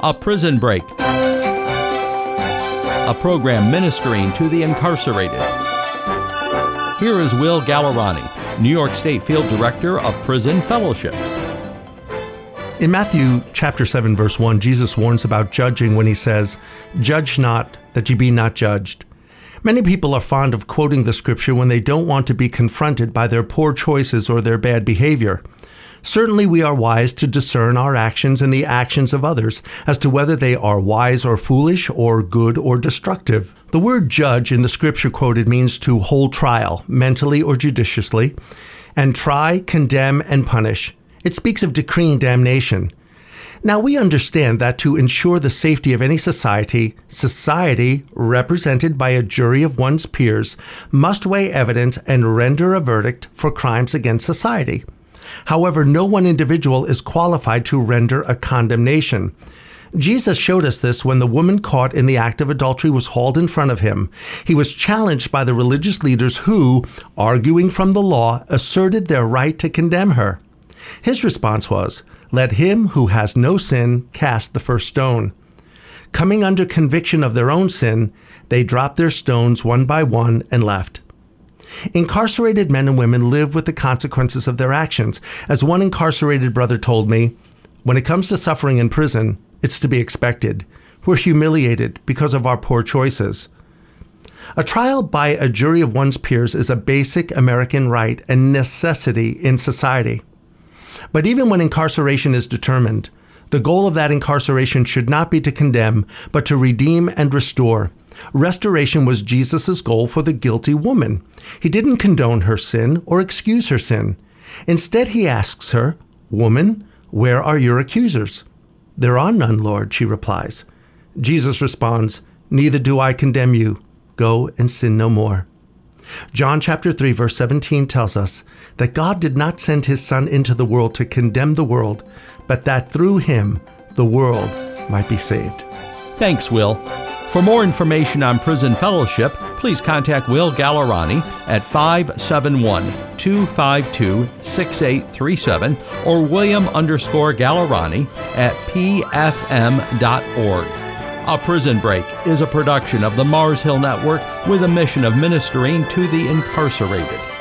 A Prison Break, a program ministering to the incarcerated. Here is Will Gallerani, New York State Field Director of Prison Fellowship. In Matthew chapter 7 verse 1, Jesus warns about judging when he says, "Judge not that ye be not judged." Many people are fond of quoting the scripture when they don't want to be confronted by their poor choices or their bad behavior. Certainly, we are wise to discern our actions and the actions of others as to whether they are wise or foolish, or good or destructive. The word judge in the scripture quoted means to hold trial, mentally or judiciously, and try, condemn, and punish. It speaks of decreeing damnation. Now, we understand that to ensure the safety of any society, society, represented by a jury of one's peers, must weigh evidence and render a verdict for crimes against society. However, no one individual is qualified to render a condemnation. Jesus showed us this when the woman caught in the act of adultery was hauled in front of him. He was challenged by the religious leaders who, arguing from the law, asserted their right to condemn her. His response was, Let him who has no sin cast the first stone. Coming under conviction of their own sin, they dropped their stones one by one and left. Incarcerated men and women live with the consequences of their actions. As one incarcerated brother told me, when it comes to suffering in prison, it's to be expected. We're humiliated because of our poor choices. A trial by a jury of one's peers is a basic American right and necessity in society. But even when incarceration is determined, the goal of that incarceration should not be to condemn, but to redeem and restore. Restoration was Jesus' goal for the guilty woman. He didn't condone her sin or excuse her sin. Instead, he asks her, Woman, where are your accusers? There are none, Lord, she replies. Jesus responds, Neither do I condemn you. Go and sin no more. John chapter 3 verse 17 tells us that God did not send his son into the world to condemn the world, but that through him the world might be saved. Thanks, Will. For more information on Prison Fellowship, please contact Will Gallerani at 571 252 6837 or William underscore Gallerani at pfm.org. A Prison Break is a production of the Mars Hill Network with a mission of ministering to the incarcerated.